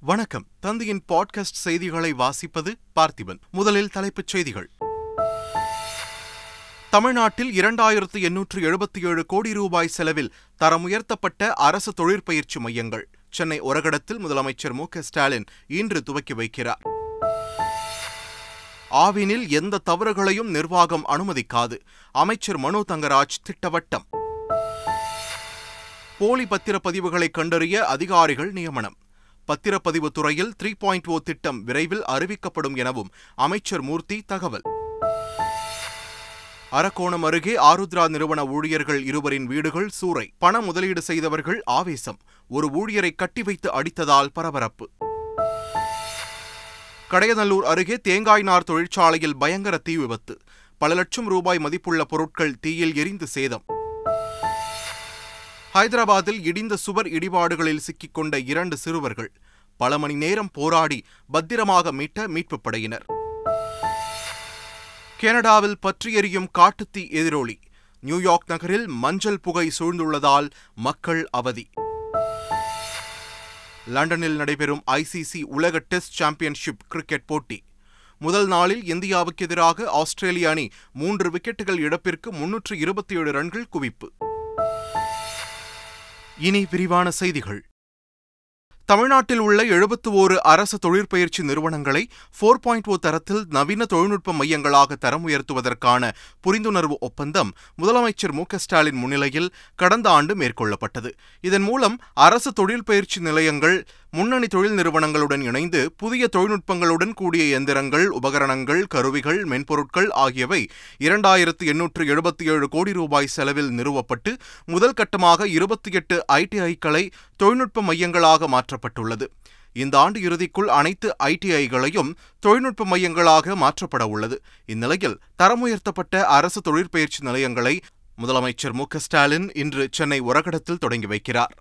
வணக்கம். தந்தையின் பாட்காஸ்ட் செய்திகளை வாசிப்பது பார்த்திபன். முதலில் தலைப்புச் செய்திகள். தமிழ்நாட்டில் இரண்டாயிரத்து எண்ணூற்று எழுபத்தி ஏழு கோடி ரூபாய் செலவில் தரம் உயர்த்தப்பட்ட அரசு தொழிற்பயிற்சி மையங்கள். சென்னை ஒரகடத்தில் முதலமைச்சர் மு ஸ்டாலின் இன்று துவக்கி வைக்கிறார். ஆவினில் எந்த தவறுகளையும் நிர்வாகம் அனுமதிக்காது. அமைச்சர் மனோ தங்கராஜ் திட்டவட்டம். போலி பத்திரப்பதிவுகளை கண்டறிய அதிகாரிகள் நியமனம். பத்திரப்பதிவு துறையில் த்ரீ பாயிண்ட் ஓ திட்டம் விரைவில் அறிவிக்கப்படும் எனவும் அமைச்சர் மூர்த்தி தகவல். அரக்கோணம் அருகே ஆருத்ரா நிறுவன ஊழியர்கள் இருவரின் வீடுகள் சூறை. பண முதலீடு செய்தவர்கள் ஆவேசம். ஒரு ஊழியரை கட்டி வைத்து அடித்ததால் பரபரப்பு. கடையநல்லூர் அருகே தேங்காய் நார் தொழிற்சாலையில் பயங்கர தீ விபத்து. பல லட்சம் ரூபாய் மதிப்புள்ள பொருட்கள் தீயில் எரிந்து சேதம். ஹைதராபாத்தில் இடிந்த சுவர் இடிபாடுகளில் சிக்கிக்கொண்ட இரண்டு சிறுவர்கள் பல மணி நேரம் போராடி பத்திரமாக மீட்ட மீட்புப் படையினர். கனடாவில் பற்றி எரியும் காட்டுத்தீ எதிரொலி நியூயார்க் நகரில் மஞ்சள் புகை சூழ்ந்துள்ளதால் மக்கள் அவதி. லண்டனில் நடைபெறும் ஐசிசி உலக டெஸ்ட் சாம்பியன்ஷிப் கிரிக்கெட் போட்டி. முதல் நாளில் இந்தியாவுக்கு எதிராக ஆஸ்திரேலிய அணி மூன்று விக்கெட்டுகள் இழப்பிற்கு முன்னூற்று இருபத்தி ஏழு ரன்கள் குவிப்பு. இனி விரிவான செய்திகள். தமிழ்நாட்டில் உள்ள எழுபத்து ஓரு அரசு தொழிற்பயிற்சி நிறுவனங்களை ஃபோர் பாயிண்ட் ஓ தரத்தில் நவீன தொழில்நுட்ப மையங்களாக தரம் உயர்த்துவதற்கான புரிந்துணர்வு ஒப்பந்தம் முதலமைச்சர் மு ஸ்டாலின் முன்னிலையில் கடந்த ஆண்டு மேற்கொள்ளப்பட்டது. இதன் மூலம் அரசு தொழிற்பயிற்சி நிலையங்கள் முன்னணி தொழில் நிறுவனங்களுடன் இணைந்து புதிய தொழில்நுட்பங்களுடன் கூடிய எந்திரங்கள் உபகரணங்கள் கருவிகள் மென்பொருட்கள் ஆகியவை இரண்டாயிரத்து எண்ணூற்று எழுபத்தி ஏழு கோடி ரூபாய் செலவில் நிறுவப்பட்டு முதல் கட்டமாக இருபத்தி எட்டு ஐடிஐக்களை தொழில்நுட்ப மையங்களாக மாற்றப்பட்டுள்ளது. இந்த ஆண்டு இறுதிக்குள் அனைத்து ஐடிஐகளையும் தொழில்நுட்ப மையங்களாக மாற்றப்பட உள்ளது. இந்நிலையில் தரமுயர்த்தப்பட்ட அரசு தொழிற்பயிற்சி நிலையங்களை முதலமைச்சர் மு ஸ்டாலின் இன்று சென்னை உரகடத்தில் தொடங்கி வைக்கிறார்.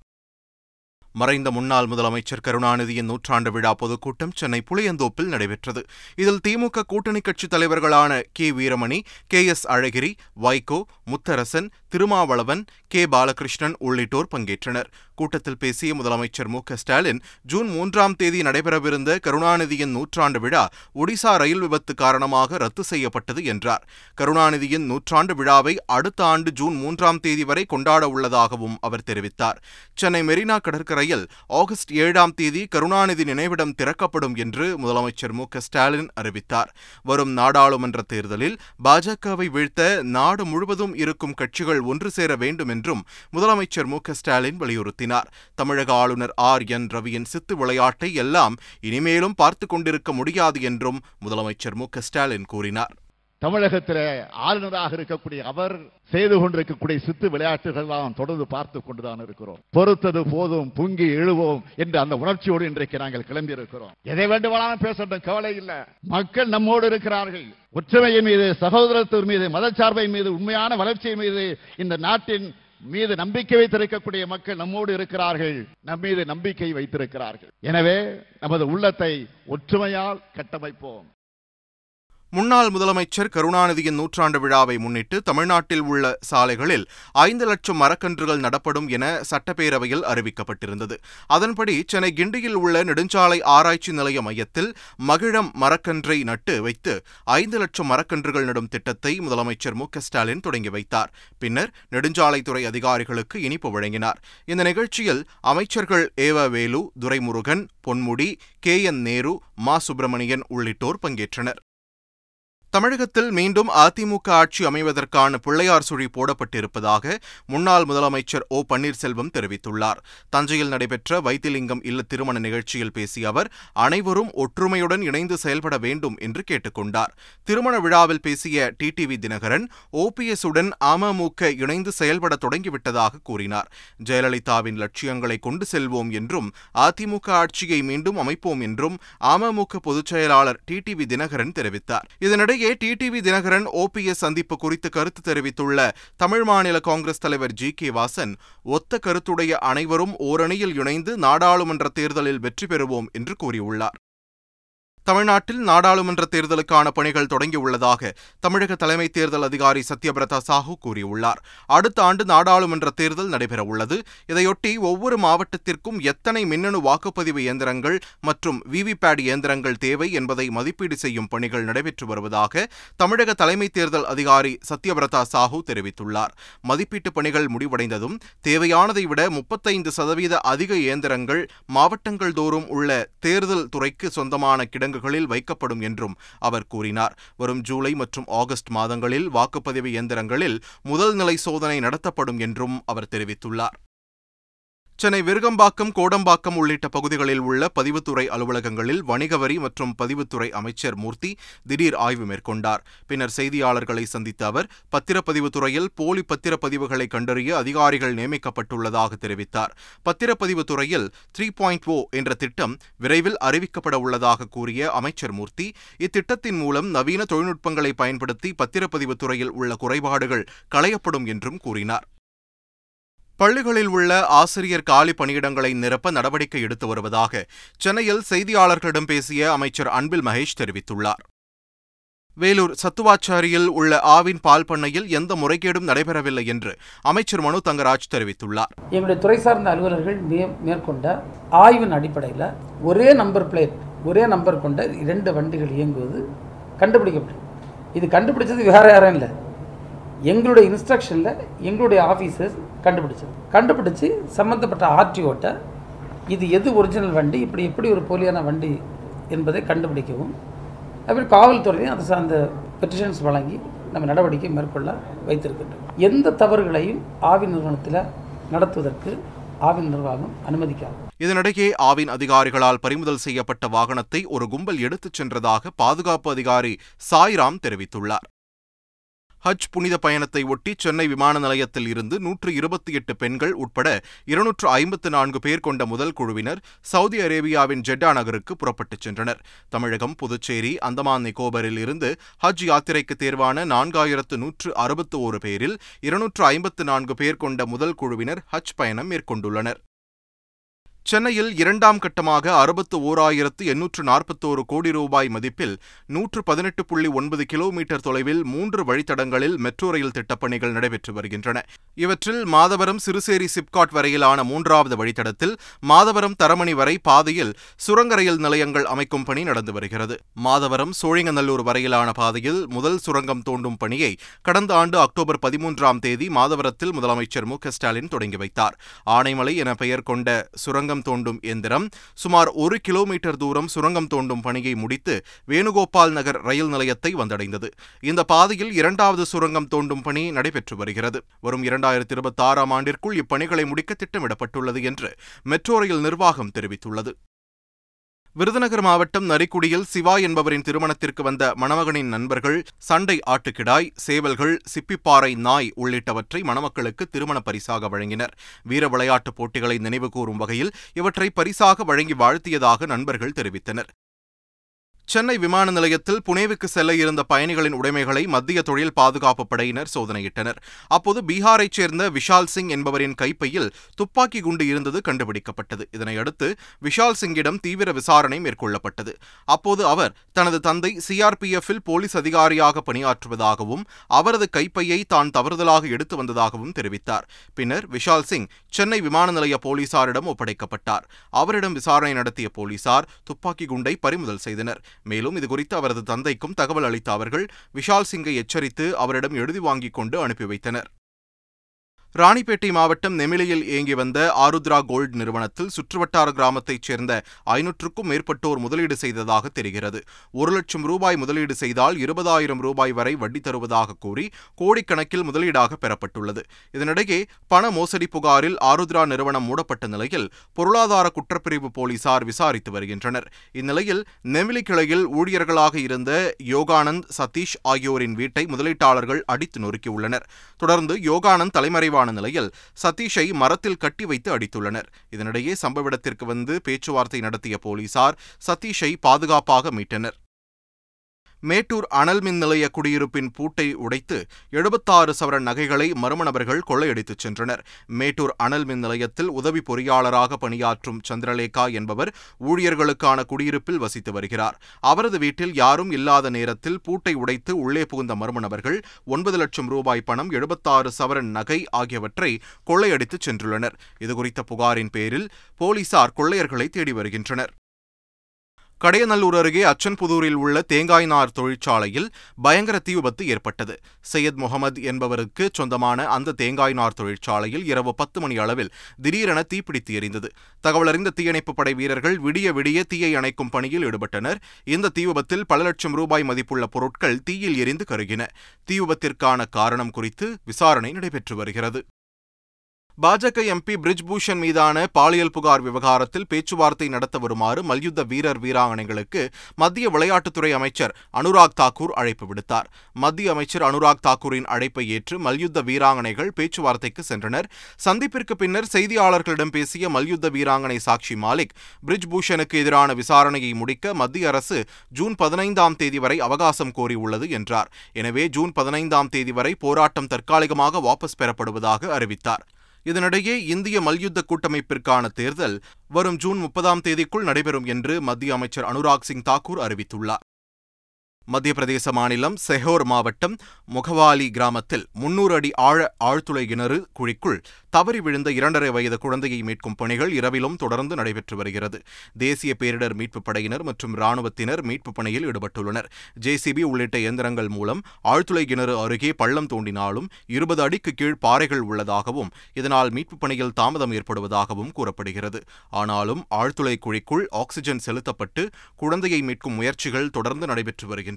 மறைந்த முன்னாள் முதலமைச்சர் கருணாநிதியின் நூற்றாண்டு விழா பொதுக்கூட்டம் சென்னை புளியந்தோப்பில் நடைபெற்றது. இதில் திமுக கூட்டணி கட்சித் தலைவர்களான K Veeramani K S Alagiri Vaiko Mutharasan Thirumavalavan K. Balakrishnan உள்ளிட்டோர் பங்கேற்றனர். கூட்டத்தில் பேசிய முதலமைச்சர் மு. ஸ்டாலின் ஜூன் மூன்றாம் தேதி நடைபெறவிருந்த கருணாநிதியின் நூற்றாண்டு விழா ஒடிசா ரயில் விபத்து காரணமாக ரத்து செய்யப்பட்டது என்றார். கருணாநிதியின் நூற்றாண்டு விழாவை அடுத்த ஆண்டு ஜூன் மூன்றாம் தேதி வரை கொண்டாட உள்ளதாகவும் அவர் தெரிவித்தார். சென்னை மெரினா கடற்கரையில் ஆகஸ்ட் ஏழாம் தேதி கருணாநிதி நினைவிடம் திறக்கப்படும் என்று முதலமைச்சர் மு. ஸ்டாலின் அறிவித்தார். வரும் நாடாளுமன்ற தேர்தலில் பாஜகவை வீழ்த்த நாடு முழுவதும் இருக்கும் கட்சிகள் ஒன்று சேர வேண்டும் என்றும் முதலமைச்சர் மு ஸ்டாலின் வலியுறுத்தினார். தமிழக ஆளுநர் ஆர் என் ரவியின் சித்து விளையாட்டை எல்லாம் இனிமேலும் பார்த்து கொண்டிருக்க முடியாது என்றும் முதலமைச்சர் மு ஸ்டாலின் கூறினார். தமிழகத்தில் ஆளுநராக இருக்கக்கூடிய அவர் செய்து கொண்டிருக்கக்கூடிய சித்து விளையாட்டுகள்லாம் தொடர்ந்து பார்த்து கொண்டுதான் இருக்கிறோம். பொறுத்தது போதும் பொங்கி எழுவோம் என்று அந்த உணர்ச்சியோடு இன்றைக்கு நாங்கள் கிளம்பி இருக்கிறோம் எதை வேண்டுமானாலும் பேசட்டும் கவலை இல்லை. மக்கள் நம்மோடு இருக்கிறார்கள். ஒற்றுமையின் மீது சகோதரத்தின் மீது மதச்சார்பை மீது உண்மையான வளர்ச்சி மீது இந்த நாட்டின் மீது நம்பிக்கை வைத்திருக்கக்கூடிய மக்கள் நம்மோடு இருக்கிறார்கள். நம் மீது நம்பிக்கை வைத்திருக்கிறார்கள். எனவே நமது உள்ளத்தை ஒற்றுமையால் கட்டமைப்போம். முன்னாள் முதலமைச்சர் கருணாநிதியின் நூற்றாண்டு விழாவை முன்னிட்டு தமிழ்நாட்டில் உள்ள சாலைகளில் ஐந்து லட்சம் மரக்கன்றுகள் நடப்படும் என சட்டப்பேரவையில் அறிவிக்கப்பட்டிருந்தது. அதன்படி சென்னை கிண்டியில் உள்ள நெடுஞ்சாலை ஆராய்ச்சி நிலைய மையத்தில் மகிழம் மரக்கன்றை நட்டு வைத்து ஐந்து லட்சம் மரக்கன்றுகள் நடும் திட்டத்தை முதலமைச்சர் மு ஸ்டாலின் தொடங்கி வைத்தார். பின்னர் நெடுஞ்சாலைத்துறை அதிகாரிகளுக்கு இனிப்பு வழங்கினார். இந்த நிகழ்ச்சியில் அமைச்சர்கள் E V Velu Duraimurugan Ponmudi K N Nehru மா சுப்பிரமணியன் உள்ளிட்டோர் பங்கேற்றனர். தமிழகத்தில் மீண்டும் அதிமுக ஆட்சி அமைவதற்கான பிள்ளையார் சுழி போடப்பட்டிருப்பதாக முன்னாள் முதலமைச்சர் ஓ பன்னீர்செல்வம் தெரிவித்துள்ளார். தஞ்சையில் நடைபெற்ற வைத்திலிங்கம் இல்ல திருமண நிகழ்ச்சியில் பேசிய அவர் அனைவரும் ஒற்றுமையுடன் இணைந்து செயல்பட வேண்டும் என்று கேட்டுக்கொண்டார். திருமண விழாவில் பேசிய டிடிவி தினகரன் ஓபிஎஸ்ஸுடன் அமமுக இணைந்து செயல்பட தொடங்கிவிட்டதாக கூறினார். ஜெயலலிதாவின் லட்சியங்களை கொண்டு செல்வோம் என்றும் அதிமுக ஆட்சியை மீண்டும் அமைப்போம் என்றும் அமமுக பொதுச் செயலாளர் டிடிவி தினகரன் தெரிவித்தார். இதனிடையே இதனிடையே டிடிவி தினகரன் ஓபிஎஸ் சந்திப்பு குறித்து கருத்து தெரிவித்துள்ள தமிழ் மாநில காங்கிரஸ் தலைவர் ஜி கே வாசன் ஒத்த கருத்துடைய அனைவரும் ஓரணியில் இணைந்து நாடாளுமன்ற தேர்தலில் வெற்றி பெறுவோம் என்று கூறியுள்ளார். தமிழ்நாட்டில் நாடாளுமன்ற தேர்தலுக்கான பணிகள் தொடங்கியுள்ளதாக தமிழக தலைமை தேர்தல் அதிகாரி சத்யபிரதா சாஹூ கூறியுள்ளார். அடுத்த ஆண்டு நாடாளுமன்ற தேர்தல் நடைபெறவுள்ளது. இதையொட்டி ஒவ்வொரு மாவட்டத்திற்கும் எத்தனை மின்னணு வாக்குப்பதிவு இயந்திரங்கள் மற்றும் விவிபேட் இயந்திரங்கள் தேவை என்பதை மதிப்பீடு செய்யும் பணிகள் நடைபெற்று வருவதாக தமிழக தலைமை தேர்தல் அதிகாரி சத்யபிரதா சாஹூ தெரிவித்துள்ளார். மதிப்பீட்டு பணிகள் முடிவடைந்ததும் தேவையானதை விட முப்பத்தைந்து சதவீத அதிக இயந்திரங்கள் மாவட்டங்கள் தோறும் உள்ள தேர்தல் துறைக்கு சொந்தமான கிடங்கு கிடங்குகளில் வைக்கப்படும் என்றும் அவர் கூறினார். வரும் ஜூலை மற்றும் ஆகஸ்ட் மாதங்களில் வாக்குப்பதிவு இயந்திரங்களில் முதல் நிலை சோதனை நடத்தப்படும் என்றும் அவர் தெரிவித்துள்ளார். சென்னை விருகம்பாக்கம் கோடம்பாக்கம் உள்ளிட்ட பகுதிகளில் உள்ள பதிவுத்துறை அலுவலகங்களில் வணிக வரி மற்றும் பதிவுத்துறை அமைச்சர் மூர்த்தி திடீர் ஆய்வு மேற்கொண்டார். பின்னர் செய்தியாளர்களை சந்தித்த அவர் பத்திரப்பதிவுத்துறையில் போலி பத்திரப்பதிவுகளை கண்டறிய அதிகாரிகள் நியமிக்கப்பட்டுள்ளதாக தெரிவித்தார். பத்திரப்பதிவுத்துறையில் த்ரீ பாயிண்ட் ஓ என்ற திட்டம் விரைவில் அறிவிக்கப்பட உள்ளதாக கூறிய அமைச்சர் மூர்த்தி இத்திட்டத்தின் மூலம் நவீன தொழில்நுட்பங்களை பயன்படுத்தி பத்திரப்பதிவுத்துறையில் உள்ள குறைபாடுகள் களையப்படும் என்றும் கூறினார். பள்ளிகளில் உள்ள ஆசிரியர் காலி பணியிடங்களை நிரப்ப நடவடிக்கை எடுத்து வருவதாக சென்னையில் செய்தியாளர்களிடம் பேசிய அமைச்சர் அன்பில் மகேஷ் தெரிவித்துள்ளார். வேலூர் சத்துவாச்சாரியில் உள்ள ஆவின் பால் பண்ணையில் எந்த முறைகேடும் நடைபெறவில்லை என்று அமைச்சர் மனு தங்கராஜ் தெரிவித்துள்ளார். எங்களுடைய துறை சார்ந்த அலுவலர்கள் மே- மேற்கொண்ட ஆய்வின் அடிப்படையில் ஒரே நம்பர் பிளேட் ஒரே நம்பர் கொண்ட இரண்டு வண்டிகள் இயங்குவது கண்டுபிடிக்கப்பட்டது. இது கண்டுபிடிச்சது வேற யாரும் இல்லை. எங்களுடைய இன்ஸ்ட்ரக்ஷனில் எங்களுடைய ஆஃபீஸர்ஸ் கண்டுபிடிச்சது. கண்டுபிடிச்சு சம்மந்தப்பட்ட ஆர்டிஓட்ட இது எது ஒரிஜினல் வண்டி இப்படி எப்படி ஒரு போலியான வண்டி என்பதை கண்டுபிடிக்கவும் அப்படி காவல்துறையும் அது சார்ந்த பெட்டிஷன்ஸ் வழங்கி நம்ம நடவடிக்கை மேற்கொள்ள வைத்திருக்கின்றோம். எந்த தவறுகளையும் ஆவி நிறுவனத்தில் நடத்துவதற்கு ஆவின் நிர்வாகம் அனுமதிக்காது. இதனிடையே ஆவின் அதிகாரிகளால் பறிமுதல் செய்யப்பட்ட வாகனத்தை ஒரு கும்பல் எடுத்துச் சென்றதாக பாதுகாப்பு அதிகாரி சாய்ராம் தெரிவித்துள்ளார். ஹஜ் புனித பயணத்தை ஒட்டி சென்னை விமான நிலையத்தில் இருந்து நூற்று இருபத்தி எட்டு பெண்கள் உட்பட இருநூற்று ஐம்பத்து நான்கு பேர் கொண்ட முதல் குழுவினர் சவுதி அரேபியாவின் ஜெட்டா நகருக்கு புறப்பட்டுச் சென்றனர். தமிழகம் புதுச்சேரி அந்தமான் நிக்கோபரில் இருந்து ஹஜ் யாத்திரைக்கு தேர்வான நான்காயிரத்து நூற்று அறுபத்து ஒரு பேரில் இருநூற்று ஐம்பத்து நான்கு பேர் கொண்ட முதல் குழுவினர் ஹஜ் பயணம் மேற்கொண்டுள்ளனர். சென்னையில் இரண்டாம் கட்டமாக அறுபத்து ஓராயிரத்து எண்ணூற்று நாற்பத்தோரு கோடி ரூபாய் மதிப்பில் நூற்று பதினெட்டு புள்ளி ஒன்பது கிலோமீட்டர் தொலைவில் மூன்று வழித்தடங்களில் மெட்ரோ ரயில் திட்டப்பணிகள் நடைபெற்று வருகின்றன. இவற்றில் மாதவரம் சிறுசேரி சிப்காட் வரையிலான மூன்றாவது வழித்தடத்தில் மாதவரம் தரமணி வரை பாதையில் சுரங்க ரயில் நிலையங்கள் அமைக்கும் பணி நடந்து வருகிறது. மாதவரம் சோழிங்கநல்லூர் வரையிலான பாதையில் முதல் சுரங்கம் தோண்டும் பணியை கடந்த ஆண்டு அக்டோபர் பதிமூன்றாம் தேதி மாதவரத்தில் முதலமைச்சர் மு க ஸ்டாலின் தொடங்கி வைத்தார். ஆனைமலை என பெயர் கொண்ட சுரங்கம் தோண்டும் எந்திரம். சுமார் ஒரு கிலோமீட்டர் தூரம் சுரங்கம் தோண்டும் பணியை முடித்து வேணுகோபால் நகர் ரயில் நிலையத்தை வந்தடைந்தது. இந்த பாதையில் இரண்டாவது சுரங்கம் தோண்டும் பணி நடைபெற்று வருகிறது. வரும் இரண்டாயிரத்தி இருபத்தி ஆறாம் ஆண்டிற்குள் இப்பணிகளை முடிக்க திட்டமிடப்பட்டுள்ளது என்று மெட்ரோ ரயில் நிர்வாகம் தெரிவித்துள்ளது. விருதுநகர் மாவட்டம் நரிக்குடியில் சிவா என்பவரின் திருமணத்திற்கு வந்த மணமகனின் நண்பர்கள் சண்டை ஆட்டுக்கிடாய் சேவல்கள் சிப்பிப்பாறை நாய் உள்ளிட்டவற்றை மணமக்களுக்கு திருமண பரிசாக வழங்கினர். வீர விளையாட்டுப் போட்டிகளை நினைவுகூரும் வகையில் இவற்றை பரிசாக வழங்கி வாழ்த்தியதாக நண்பர்கள் தெரிவித்தனர். சென்னை விமான நிலையத்தில் புனேவுக்கு செல்ல இருந்த பயணிகளின் உடைமைகளை மத்திய தொழில் பாதுகாப்பு படையினர் சோதனையிட்டனர். அப்போது பீகாரைச் சேர்ந்த விஷால் சிங் என்பவரின் கைப்பையில் துப்பாக்கி குண்டு இருந்தது கண்டுபிடிக்கப்பட்டது. இதனையடுத்து விஷால் சிங்கிடம் தீவிர விசாரணை மேற்கொள்ளப்பட்டது. அப்போது அவர் தனது தந்தை சிஆர்பிஎஃப்பில் போலீஸ் அதிகாரியாக பணியாற்றுவதாகவும் அவரது கைப்பையை தான் தவறுதலாக எடுத்து வந்ததாகவும் தெரிவித்தார். பின்னர் விஷால் சிங் சென்னை விமான நிலைய போலீசாரிடம் ஒப்படைக்கப்பட்டார். அவரிடம் விசாரணை நடத்திய போலீசார் துப்பாக்கி குண்டை பறிமுதல் செய்தனர். மேலும் இதுகுறித்து அவரது தந்தைக்கும் தகவல் அளித்த அவர்கள் விஷால் சிங்கை எச்சரித்து அவரிடம் எழுதி வாங்கிக் கொண்டு அனுப்பி வைத்தனர். ராணிப்பேட்டை மாவட்டம் நெமிலியில் இயங்கி வந்த ஆருத்ரா கோல்ட் நிறுவனத்தில் சுற்றுவட்டார கிராமத்தைச் சேர்ந்த ஐநூற்றுக்கும் மேற்பட்டோர் முதலீடு செய்ததாக தெரிகிறது. ஒரு லட்சம் ரூபாய் முதலீடு செய்தால் இருபதாயிரம் ரூபாய் வரை வட்டி தருவதாக கூறி கோடிக்கணக்கில் முதலீடாக பெறப்பட்டுள்ளது. இதனிடையே பண மோசடி புகாரில் ஆருத்ரா நிறுவனம் மூடப்பட்ட நிலையில் பொருளாதார குற்றப்பிரிவு போலீசார் விசாரித்து வருகின்றனர். இந்நிலையில் நெமிலி கிளையில் ஊழியர்களாக இருந்த யோகானந்த் சதீஷ் ஆகியோரின் வீட்டை முதலீட்டாளர்கள் அடித்து நொறுக்கியுள்ளனர். தொடர்ந்து யோகானந்த் தலைமறைவான நிலையில் சதீஷை மரத்தில் கட்டி வைத்து அடித்துள்ளனர். இதனிடையே சம்பவ இடத்திற்கு வந்து பேச்சுவார்த்தை நடத்திய போலீசார் சதீஷை பாதுகாப்பாக மீட்டனர். மேட்டூர் அனல் மின் நிலைய குடியிருப்பின் பூட்டை உடைத்து எழுபத்தாறு சவரன் நகைகளை மர்ம நபர்கள் கொள்ளையடித்துச் சென்றனர். மேட்டூர் அனல் மின் நிலையத்தில் உதவி பொறியாளராக பணியாற்றும் சந்திரலேகா என்பவர் ஊழியர்களுக்கான குடியிருப்பில் வசித்து வருகிறார். அவரது வீட்டில் யாரும் இல்லாத நேரத்தில் பூட்டை உடைத்து உள்ளே புகுந்த மர்ம நபர்கள் ஒன்பது லட்சம் ரூபாய் பணம் எழுபத்தாறு சவரன் நகை ஆகியவற்றை கொள்ளையடித்துச் சென்றுள்ளனர். இதுகுறித்த புகாரின் பேரில் போலீசார் கொள்ளையர்களை தேடி வருகின்றனர். கடையநல்லூர் அருகே அச்சன்புதூரில் உள்ள தேங்காய் நார் தொழிற்சாலையில் பயங்கர தீ விபத்து ஏற்பட்டது. சையத் முகமது என்பவருக்கு சொந்தமான அந்த தேங்காய் நார் தொழிற்சாலையில் இரவு பத்து மணி அளவில் திடீரென தீப்பிடித்து எரிந்தது. தகவலறிந்த தீயணைப்பு படை வீரர்கள் விடிய விடிய தீயை அணைக்கும் பணியில் ஈடுபட்டனர். இந்த தீ விபத்தில் பல லட்சம் ரூபாய் மதிப்புள்ள பொருட்கள் தீயில் எரிந்து கருகின. தீ விபத்திற்கான காரணம் குறித்து விசாரணை நடைபெற்று வருகிறது. பாஜக எம்பி பிரிஜ்பூஷன் மீதான பாலியல் புகார் விவகாரத்தில் பேச்சுவார்த்தை நடத்த வருமாறு மல்யுத்த வீரர் வீராங்கனைகளுக்கு மத்திய விளையாட்டுத்துறை அமைச்சர் அனுராக் தாக்கூர் அழைப்பு விடுத்தார். மத்திய அமைச்சர் அனுராக் தாக்கூரின் அழைப்பை ஏற்று மல்யுத்த வீராங்கனைகள் பேச்சுவார்த்தைக்கு சென்றனர். சந்திப்பிற்கு பின்னர் செய்தியாளர்களிடம் பேசிய மல்யுத்த வீராங்கனை சாக்ஷி மாலிக் பிரிஜ்பூஷனுக்கு எதிரான விசாரணையை முடிக்க மத்திய அரசு ஜூன் பதினைந்தாம் தேதி வரை அவகாசம் கோரியுள்ளது என்றார். எனவே ஜூன் பதினைந்தாம் தேதி வரை போராட்டம் தற்காலிகமாக வாபஸ் பெறப்படுவதாக அறிவித்தார். இதனிடையே இந்திய மல்யுத்த கூட்டமைப்பிற்கான தேர்தல் வரும் ஜூன் முப்பதாம் தேதிக்குள் நடைபெறும் என்று மத்திய அமைச்சர் அனுராக் சிங் தாக்கூர் அறிவித்துள்ளார். மத்திய பிரதேச மாநிலம் செஹோர் மாவட்டம் முகவாலி கிராமத்தில் முன்னூறு அடி ஆழ ஆழ்துளை கிணறு குழிக்குள் தவறி விழுந்த இரண்டரை வயது குழந்தையை மீட்கும் பணிகள் இரவிலும் தொடர்ந்து நடைபெற்று வருகிறது. தேசிய பேரிடர் மீட்புப் படையினர் மற்றும் ராணுவத்தினர் மீட்புப் பணியில் ஈடுபட்டுள்ளனர். ஜேசிபி உள்ளிட்ட இயந்திரங்கள் மூலம் ஆழ்துளை கிணறு அருகே பள்ளம் தோண்டினாலும் இருபது அடிக்கு கீழ் பாறைகள் உள்ளதாகவும் இதனால் மீட்புப் பணியில் தாமதம் ஏற்படுவதாகவும் கூறப்படுகிறது. ஆனாலும் ஆழ்துளை குழிக்குள் ஆக்ஸிஜன் செலுத்தப்பட்டு குழந்தையை மீட்கும் முயற்சிகள் தொடர்ந்து நடைபெற்று வருகின்றன.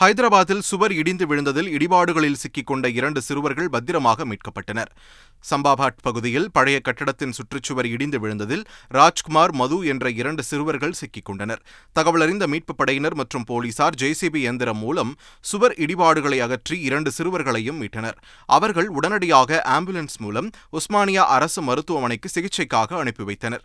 ஹைதராபாத்தில் சுவர் இடிந்து விழுந்ததில் இடிபாடுகளில் சிக்கிக்கொண்ட இரண்டு சிறுவர்கள் பத்திரமாக மீட்கப்பட்டனர். சம்பாபாட் பகுதியில் பழைய கட்டடத்தின் சுற்றுச்சுவர் இடிந்து விழுந்ததில் ராஜ்குமார் மது என்ற இரண்டு சிறுவர்கள் சிக்கிக் கொண்டனர் தகவலறிந்த மீட்புப் படையினர் மற்றும் போலீசார் ஜேசிபி இயந்திரம் மூலம் சுவர் இடிபாடுகளை அகற்றி இரண்டு சிறுவர்களையும் மீட்டனர். அவர்கள் உடனடியாக ஆம்புலன்ஸ் மூலம் உஸ்மானியா அரசு மருத்துவமனைக்கு சிகிச்சைக்காக அனுப்பி வைத்தனர்.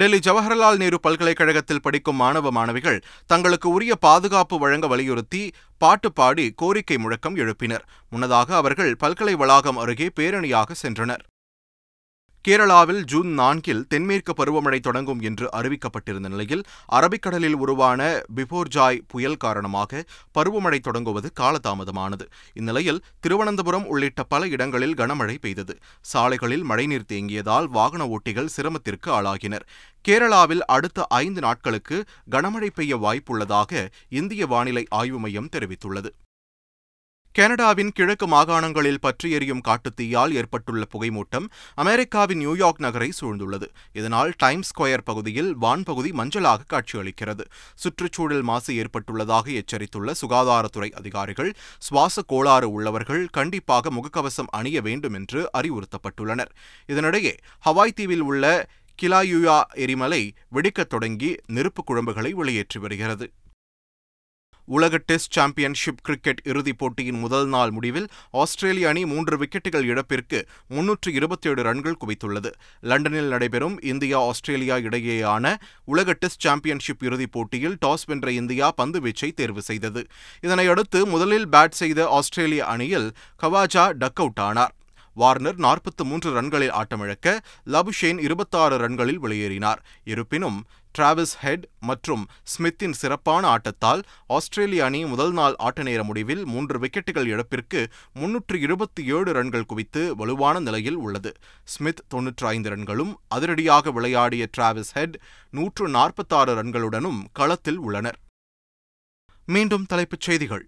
டெல்லி ஜவஹர்லால் நேரு பல்கலைக்கழகத்தில் படிக்கும் மாணவ மாணவிகள் தங்களுக்கு உரிய பாதுகாப்பு வழங்க வலியுறுத்தி பாட்டு பாடி கோரிக்கை முழக்கம் எழுப்பினர். முன்னதாக அவர்கள் பல்கலை வளாகம் அருகே பேரணியாக சென்றனர். கேரளாவில் ஜூன் நான்கில் தென்மேற்கு பருவமழை தொடங்கும் என்று அறிவிக்கப்பட்டிருந்த நிலையில் அரபிக்கடலில் உருவான பிபோர்ஜாய் புயல் காரணமாக பருவமழை தொடங்குவது காலதாமதமானது. இந்நிலையில் திருவனந்தபுரம் உள்ளிட்ட பல இடங்களில் கனமழை பெய்தது. சாலைகளில் மழைநீர் தேங்கியதால் வாகன ஓட்டிகள் சிரமத்திற்கு ஆளாகினர். கேரளாவில் அடுத்த ஐந்து நாட்களுக்கு கனமழை பெய்ய வாய்ப்புள்ளதாக இந்திய வானிலை ஆய்வு மையம் தெரிவித்துள்ளது. கனடாவின் கிழக்கு மாகாணங்களில் பற்றி எரியும் காட்டுத்தீயால் ஏற்பட்டுள்ள புகைமூட்டம் அமெரிக்காவின் நியூயார்க் நகரை சூழ்ந்துள்ளது. இதனால் டைம்ஸ் ஸ்கொயர் பகுதியில் வான்பகுதி மஞ்சளாக காட்சியளிக்கிறது. சுற்றுச்சூழல் மாசு ஏற்பட்டுள்ளதாக எச்சரித்துள்ள சுகாதாரத்துறை அதிகாரிகள் சுவாச கோளாறு உள்ளவர்கள் கண்டிப்பாக முகக்கவசம் அணிய வேண்டும் என்று அறிவுறுத்தப்பட்டுள்ளனர். இதனிடையே ஹவாய் தீவில் உள்ள கிலாயுயா எரிமலை வெடிக்கத் தொடங்கி நெருப்பு குழம்புகளை வெளியேற்றி வருகிறது. உலக டெஸ்ட் சாம்பியன்ஷிப் கிரிக்கெட் இறுதிப் போட்டியின் முதல் நாள் முடிவில் ஆஸ்திரேலிய அணி மூன்று விக்கெட்டுகள் இழப்பிற்கு முன்னூற்று இருபத்தேழு ரன்கள் குவித்துள்ளது. லண்டனில் நடைபெறும் இந்தியா ஆஸ்திரேலியா இடையேயான உலக டெஸ்ட் சாம்பியன்ஷிப் இறுதிப் போட்டியில் டாஸ் வென்ற இந்தியா பந்து வீச்சை தேர்வு செய்தது. இதனையடுத்து முதலில் பேட் செய்த ஆஸ்திரேலிய அணியில் கவாஜா டக் அவுட் ஆனார். வார்னர் நாற்பத்து மூன்று ரன்களில் ஆட்டமிழக்க லபுஷேன் இருபத்தாறு ரன்களில் வெளியேறினார். இருப்பினும் டிராவிஸ் ஹெட் மற்றும் ஸ்மித்தின் சிறப்பான ஆட்டத்தால் ஆஸ்திரேலிய அணி முதல் நாள் ஆட்ட நேர முடிவில் மூன்று விக்கெட்டுகள் இழப்பிற்கு முன்னூற்று இருபத்தி ஏழு ரன்கள் குவித்து வலுவான நிலையில் உள்ளது. ஸ்மித் தொன்னூற்று ஐந்து ரன்களும் அதிரடியாக விளையாடிய டிராவிஸ் ஹெட் நூற்று நாற்பத்தாறு ரன்களுடனும் களத்தில் உள்ளனர். மீண்டும் தலைப்புச் செய்திகள்.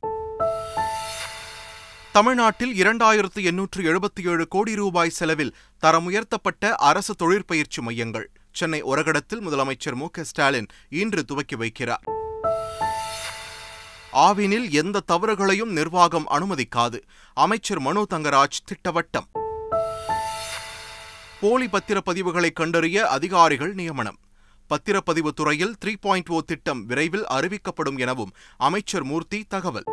தமிழ்நாட்டில் இரண்டாயிரத்து எண்ணூற்று எழுபத்தி ஏழு கோடி ரூபாய் செலவில் தரமுயர்த்தப்பட்ட அரசு தொழிற்பயிற்சி மையங்கள். சென்னை ஒரகடத்தில் முதலமைச்சர் மு ஸ்டாலின் இன்று துவக்கி வைக்கிறார். ஆவினில் எந்த தவறுகளையும் நிர்வாகம் அனுமதிக்காது. அமைச்சர் மனோ தங்கராஜ் திட்டவட்டம். போலி பத்திரப்பதிவுகளை கண்டறிய அதிகாரிகள் நியமனம். பத்திரப்பதிவு துறையில் த்ரீ பாயிண்ட் ஓ திட்டம் விரைவில் அறிவிக்கப்படும் எனவும் அமைச்சர் மூர்த்தி தகவல்.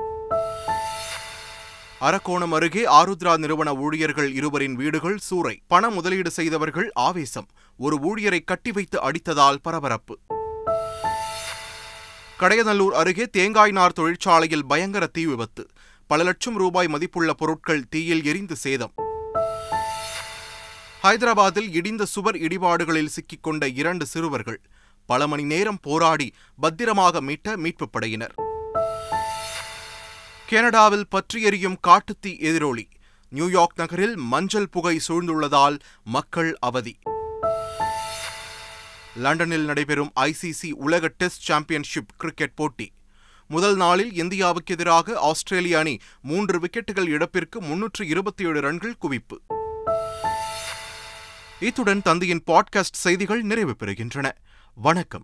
அரக்கோணம் அருகே ஆருத்ரா நிறுவன ஊழியர்கள் இருவரின் வீடுகள் சூறை. பண முதலீடு செய்தவர்கள் ஆவேசம். ஒரு ஊழியரை கட்டி வைத்து அடித்ததால் பரபரப்பு. கடையநல்லூர் அருகே தேங்காய் நார் தொழிற்சாலையில் பயங்கர தீ விபத்து. பல லட்சம் ரூபாய் மதிப்புள்ள பொருட்கள் தீயில் எரிந்து சேதம். ஹைதராபாத்தில் இடிந்த சுவர் இடிபாடுகளில் சிக்கிக்கொண்ட இரண்டு சிறுவர்கள். பல மணி நேரம் போராடி பத்திரமாக மீட்ட மீட்புப் படையினர். கனடாவில் பற்றி எரியும் காட்டுத்தீ எதிரொலி. நியூயார்க் நகரில் மஞ்சள் புகை சூழ்ந்துள்ளதால் மக்கள் அவதி. லண்டனில் நடைபெறும் ஐசிசி உலக டெஸ்ட் சாம்பியன்ஷிப் கிரிக்கெட் போட்டி. முதல் நாளில் இந்தியாவுக்கு எதிராக ஆஸ்திரேலிய அணி மூன்று விக்கெட்டுகள் இழப்பிற்கு முன்னூற்று இருபத்தி ஏழு ரன்கள் குவிப்பு. இத்துடன் தந்தையின் பாட்காஸ்ட் செய்திகள் நிறைவு பெறுகின்றன. வணக்கம்.